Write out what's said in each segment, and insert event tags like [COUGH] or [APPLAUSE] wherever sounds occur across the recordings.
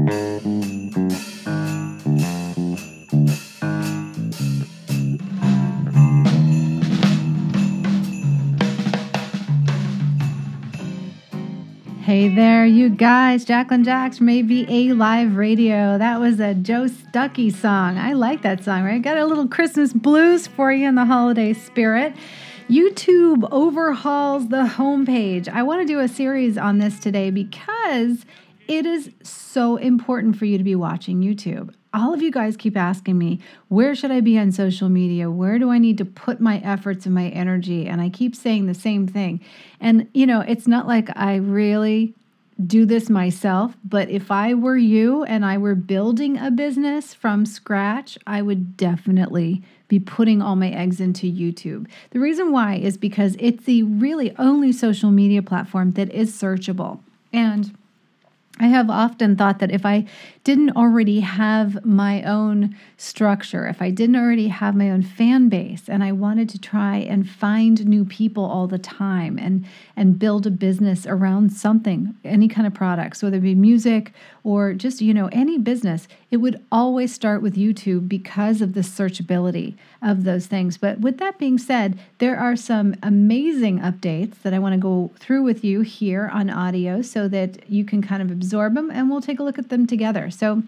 Hey there, you guys. Jacqueline Jax from AVA Live Radio. That was a Joe Stuckey song. I like that song, right? Got a little Christmas blues for you in the holiday spirit. YouTube overhauls the homepage. I want to do a series on this today because it is so important for you to be watching YouTube all of you guys keep asking me, where should I be on social media? Where do I need to put my efforts and my energy? And I keep saying the same thing. And, you know, it's not like I really do this myself, but if I were you and I were building a business from scratch, I would definitely be putting all my eggs into YouTube. The reason why is because it's the really only social media platform that is searchable. And I have often thought that if I didn't already have my own structure, if I didn't already have my own fan base and I wanted to try and find new people all the time and and build a business around something, any kind of products, whether it be music or just, you know, any business, it would always start with YouTube because of the searchability of those things. But with that being said, there are some amazing updates that I want to go through with you here on audio so that you can kind of absorb them and we'll take a look at them together. So,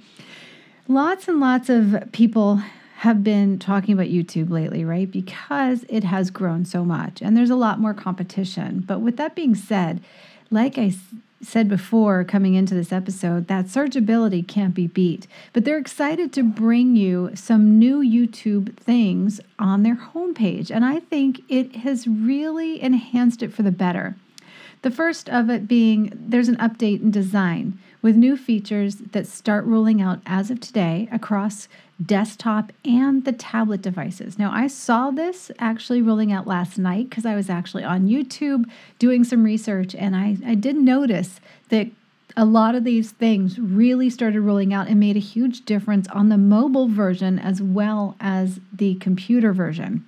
lots and lots of people have been talking about YouTube lately, right? Because it has grown so much and there's a lot more competition. But with that being said, like I said before coming into this episode, that searchability can't be beat. But they're excited to bring you some new YouTube things on their homepage. And I think it has really enhanced it for the better. The first of it being there's an update in design with new features that start rolling out as of today across desktop and the tablet devices. Now, I saw this actually rolling out last night because I was actually on YouTube doing some research and I, I did notice that a lot of these things really started rolling out and made a huge difference on the mobile version as well as the computer version.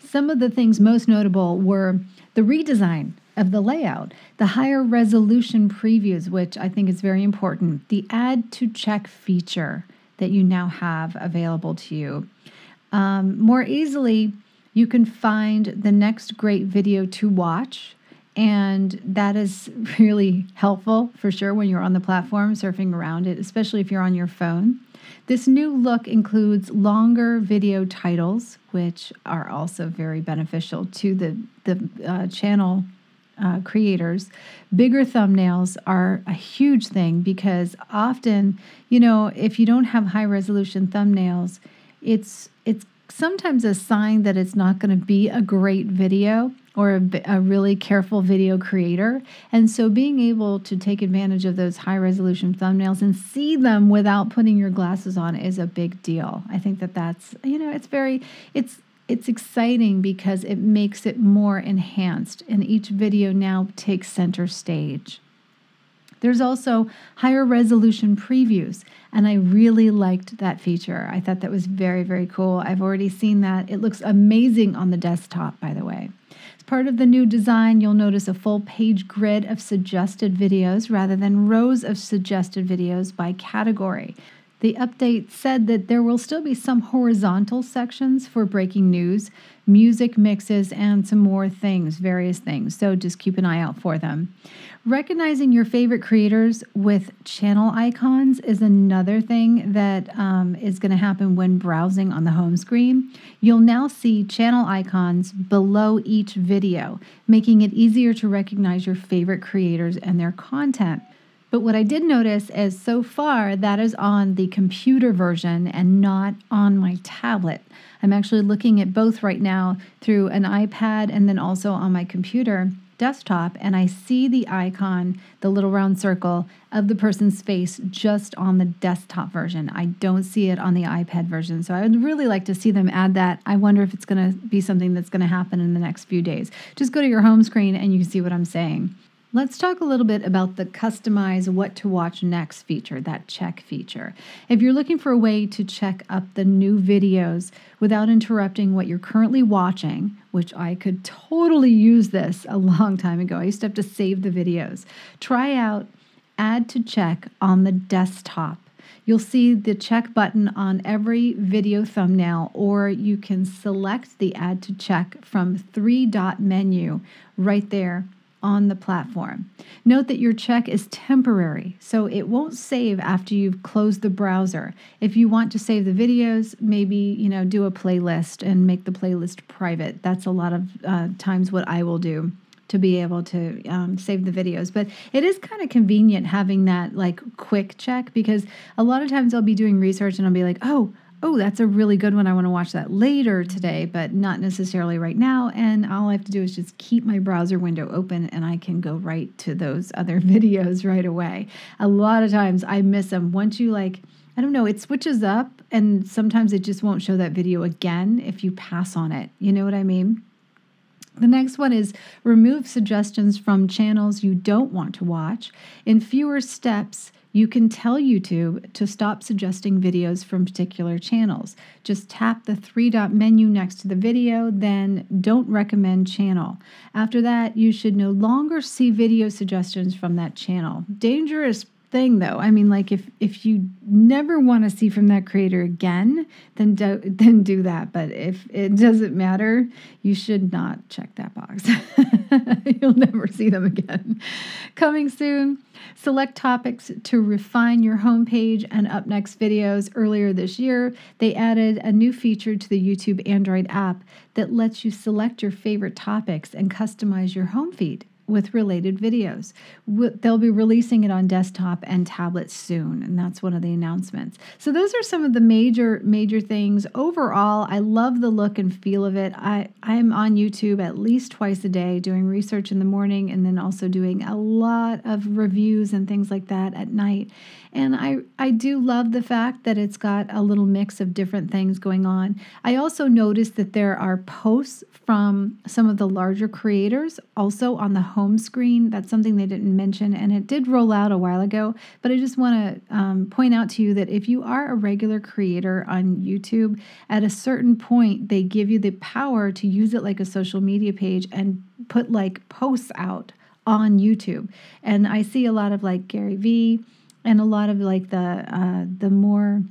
Some of the things most notable were the redesign of the layout, the higher resolution previews, which I think is very important, the add to check feature that you now have available to you. Um, more easily, you can find the next great video to watch. And that is [LAUGHS] really helpful for sure when you're on the platform surfing around it, especially if you're on your phone. This new look includes longer video titles, which are also very beneficial to the, the uh, channel uh, creators, bigger thumbnails are a huge thing because often, you know, if you don't have high resolution thumbnails, it's it's sometimes a sign that it's not going to be a great video or a, a, really careful video creator. And so being able to take advantage of those high resolution thumbnails and see them without putting your glasses on is a big deal. I think that that's, you know, it's very, it's, it's exciting because it makes it more enhanced, and each video now takes center stage. There's also higher resolution previews, and I really liked that feature. I thought that was very, very cool. I've already seen that. It looks amazing on the desktop, by the way. As part of the new design, you'll notice a full page grid of suggested videos rather than rows of suggested videos by category. The update said that there will still be some horizontal sections for breaking news, music mixes, and some more things, various things. So just keep an eye out for them. Recognizing your favorite creators with channel icons is another thing that um, is going to happen when browsing on the home screen. You'll now see channel icons below each video, making it easier to recognize your favorite creators and their content. But what I did notice is so far that is on the computer version and not on my tablet. I'm actually looking at both right now through an iPad and then also on my computer desktop, and I see the icon, the little round circle of the person's face just on the desktop version. I don't see it on the iPad version. So I would really like to see them add that. I wonder if it's going to be something that's going to happen in the next few days. Just go to your home screen and you can see what I'm saying. Let's talk a little bit about the customize what to watch next feature, that check feature. If you're looking for a way to check up the new videos without interrupting what you're currently watching, which I could totally use this a long time ago, I used to have to save the videos. Try out add to check on the desktop. You'll see the check button on every video thumbnail, or you can select the add to check from three dot menu right there on the platform. Note that your check is temporary, so it won't save after you've closed the browser. If you want to save the videos, maybe, you know, do a playlist and make the playlist private. That's a lot of uh, times what I will do to be able to um, save the videos. But it is kind of convenient having that like quick check because a lot of times I'll be doing research and I'll be like, oh, oh, that's a really good one. I want to watch that later today, but not necessarily right now. And all I have to do is just keep my browser window open and I can go right to those [LAUGHS] other videos right away. A lot of times I miss them. Once you like, I don't know, it switches up and sometimes it just won't show that video again if you pass on it. You know what I mean? The next one is remove suggestions from channels you don't want to watch. In fewer steps, you can tell YouTube to stop suggesting videos from particular channels. Just tap the three dot menu next to the video, then don't recommend channel. After that, you should no longer see video suggestions from that channel. Dangerous thing though. I mean like if if you never want to see from that creator again, then do, [LAUGHS] then do that. But if it doesn't matter, you should not check that box. [LAUGHS] You'll never see them again. Coming soon, select topics to refine your homepage and up next videos. Earlier this year, they added a new feature to the YouTube Android app that lets you select your favorite topics and customize your home feed with related videos. They'll be releasing it on desktop and tablets soon, and that's one of the announcements. So those are some of the major major things. Overall, I love the look and feel of it. I I'm on YouTube at least twice a day doing research in the morning and then also doing a lot of reviews and things like that at night. And I, I do love the fact that it's got a little mix of different things going on. I also noticed that there are posts from some of the larger creators also on the home screen. That's something they didn't mention, and it did roll out a while ago. But I just want to um, point out to you that if you are a regular creator on YouTube, at a certain point, they give you the power to use it like a social media page and put like posts out on YouTube. And I see a lot of like Gary Vee and a lot of like the uh, the more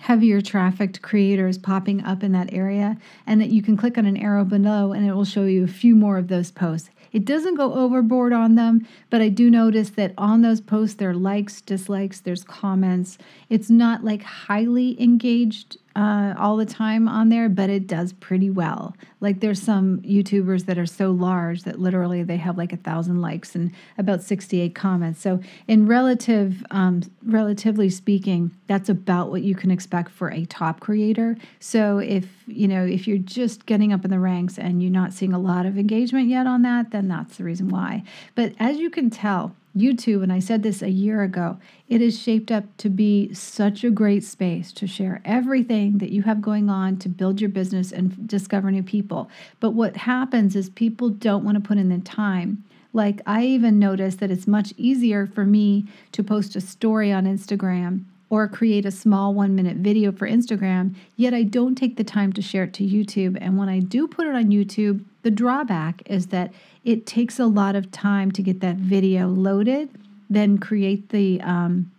heavier trafficked creators popping up in that area and that you can click on an arrow below and it will show you a few more of those posts. It doesn't go overboard on them but i do notice that on those posts there are likes dislikes there's comments. It's not like highly engaged uh, all the time on there, but it does pretty well. Like there's some YouTubers that are so large that literally they have like a thousand likes and about 68 comments. So in relative, um, relatively speaking, that's about what you can expect for a top creator. So if you know if you're just getting up in the ranks and you're not seeing a lot of engagement yet on that, then that's the reason why. But as you can tell, YouTube, and I said this a year ago, it is shaped up to be such a great space to share everything that you have going on to build your business and discover new people. But what happens is people don't want to put in the time. Like, I even noticed that it's much easier for me to post a story on Instagram or create a small one minute video for Instagram, yet I don't take the time to share it to YouTube. And when I do put it on YouTube, the drawback is that it takes a lot of time to get that video loaded, then create the um,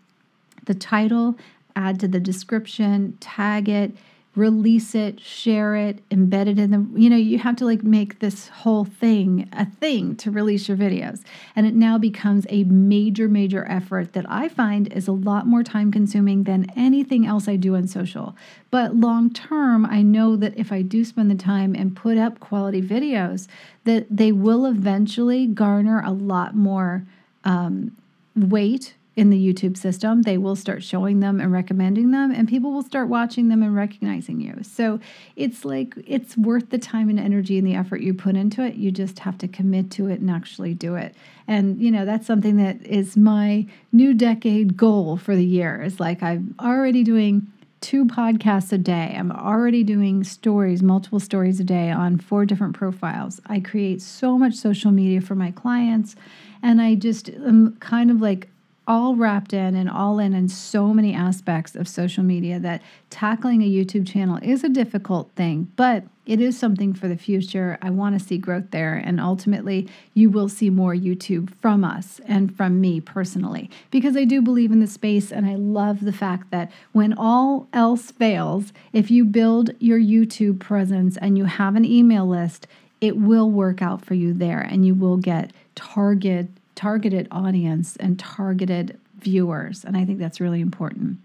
the title, add to the description, tag it, release it, share it, embed it in the, you know, you have to like make this whole thing a thing to release your videos. And it now becomes a major, major effort that I find is a lot more time consuming than anything else I do on social. But long term, I know that if I do spend the time and put up quality videos, that they will eventually garner a lot more um, weight in the YouTube system, they will start showing them and recommending them, and people will start watching them and recognizing you. So it's like it's worth the time and energy and the effort you put into it. You just have to commit to it and actually do it. And you know, that's something that is my new decade goal for the year. Is like I'm already doing two podcasts a day. I'm already doing stories, multiple stories a day on four different profiles. I create so much social media for my clients, and I just am kind of like all wrapped in and all in in so many aspects of social media that tackling a YouTube channel is a difficult thing, but it is something for the future. I want to see growth there. And ultimately, you will see more YouTube from us and from me personally, because I do believe in the space. And I love the fact that when all else fails, if you build your YouTube presence and you have an email list, it will work out for you there and you will get target targeted audience and targeted viewers and i think that's really important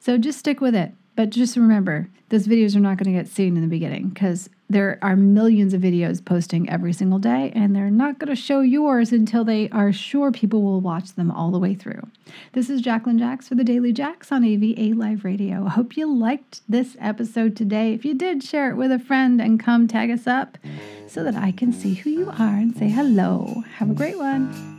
so just stick with it but just remember, those videos are not going to get seen in the beginning because there are millions of videos posting every single day, and they're not going to show yours until they are sure people will watch them all the way through. This is Jacqueline Jax for the Daily Jax on AVA Live Radio. I hope you liked this episode today. If you did, share it with a friend and come tag us up so that I can see who you are and say hello. Have a great one.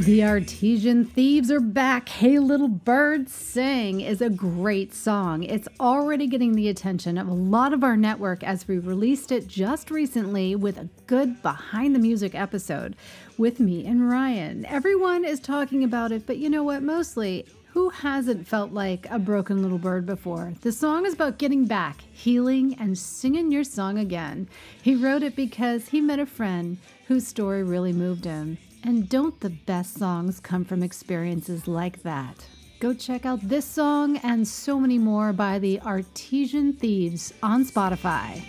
The Artesian Thieves are back. Hey Little Bird Sing is a great song. It's already getting the attention of a lot of our network as we released it just recently with a good behind the music episode with me and Ryan. Everyone is talking about it, but you know what? Mostly, who hasn't felt like a broken little bird before? The song is about getting back, healing, and singing your song again. He wrote it because he met a friend whose story really moved him. And don't the best songs come from experiences like that? Go check out this song and so many more by the Artesian Thieves on Spotify.